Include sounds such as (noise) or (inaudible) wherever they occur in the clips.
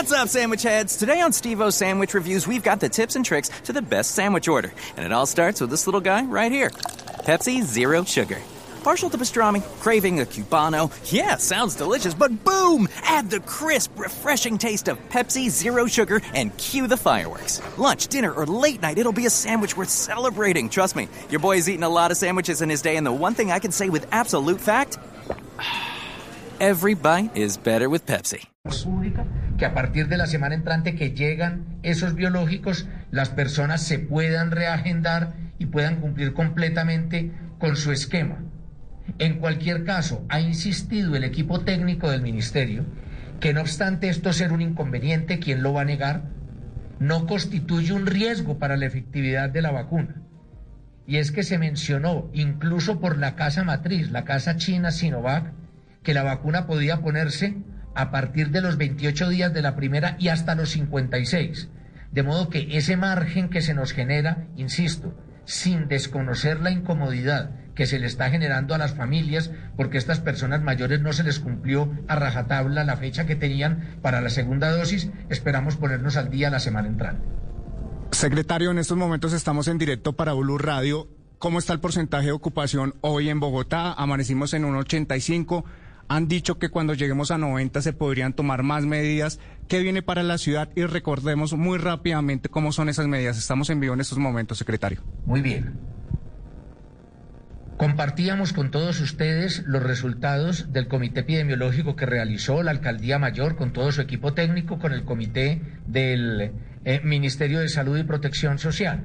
What's up, sandwich heads? Today on Steve O Sandwich Reviews, we've got the tips and tricks to the best sandwich order. And it all starts with this little guy right here Pepsi Zero Sugar. Partial to pastrami, craving a cubano. Yeah, sounds delicious, but boom! Add the crisp, refreshing taste of Pepsi Zero Sugar and cue the fireworks. Lunch, dinner, or late night, it'll be a sandwich worth celebrating. Trust me, your boy's eaten a lot of sandwiches in his day, and the one thing I can say with absolute fact (sighs) every bite is better with Pepsi. Que a partir de la semana entrante que llegan esos biológicos, las personas se puedan reagendar y puedan cumplir completamente con su esquema. En cualquier caso, ha insistido el equipo técnico del ministerio que no obstante esto ser un inconveniente, ¿quién lo va a negar? No constituye un riesgo para la efectividad de la vacuna. Y es que se mencionó, incluso por la casa matriz, la casa china Sinovac, que la vacuna podía ponerse a partir de los 28 días de la primera y hasta los 56. De modo que ese margen que se nos genera, insisto, sin desconocer la incomodidad que se le está generando a las familias, porque estas personas mayores no se les cumplió a rajatabla la fecha que tenían para la segunda dosis, esperamos ponernos al día la semana entrante. Secretario, en estos momentos estamos en directo para Blue Radio. ¿Cómo está el porcentaje de ocupación hoy en Bogotá? Amanecimos en un 85. Han dicho que cuando lleguemos a 90 se podrían tomar más medidas. ¿Qué viene para la ciudad? Y recordemos muy rápidamente cómo son esas medidas. Estamos en vivo en estos momentos, secretario. Muy bien. Compartíamos con todos ustedes los resultados del comité epidemiológico que realizó la alcaldía mayor con todo su equipo técnico, con el comité del eh, Ministerio de Salud y Protección Social.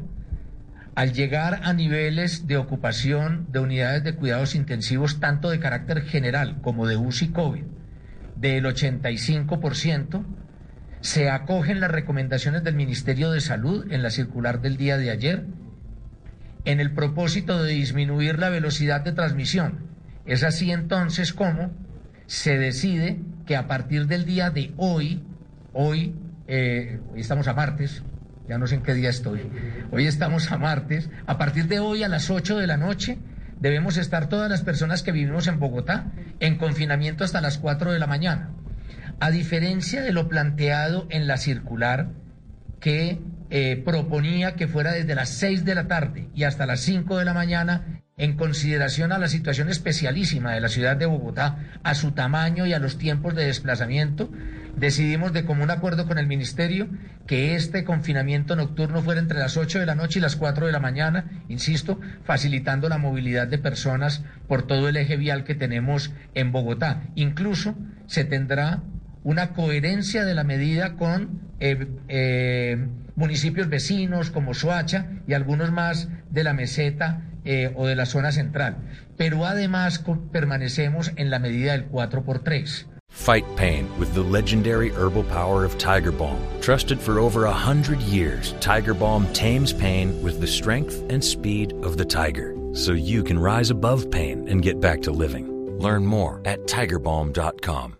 Al llegar a niveles de ocupación de unidades de cuidados intensivos, tanto de carácter general como de UCI COVID, del 85%, se acogen las recomendaciones del Ministerio de Salud en la circular del día de ayer en el propósito de disminuir la velocidad de transmisión. Es así entonces como se decide que a partir del día de hoy, hoy, eh, estamos a martes, ya no sé en qué día estoy, hoy estamos a martes, a partir de hoy a las 8 de la noche debemos estar todas las personas que vivimos en Bogotá en confinamiento hasta las 4 de la mañana. A diferencia de lo planteado en la circular que eh, proponía que fuera desde las 6 de la tarde y hasta las 5 de la mañana en consideración a la situación especialísima de la ciudad de Bogotá, a su tamaño y a los tiempos de desplazamiento, decidimos de común acuerdo con el Ministerio que este confinamiento nocturno fuera entre las 8 de la noche y las 4 de la mañana, insisto, facilitando la movilidad de personas por todo el eje vial que tenemos en Bogotá. Incluso se tendrá una coherencia de la medida con eh, eh, municipios vecinos como Soacha y algunos más de la meseta eh, o de la zona central. Pero además permanecemos en la medida del 4x3. Fight pain with the legendary herbal power of Tiger Balm. Trusted for over a hundred years, Tiger Balm tames pain with the strength and speed of the tiger, so you can rise above pain and get back to living. Learn more at tigerbalm.com.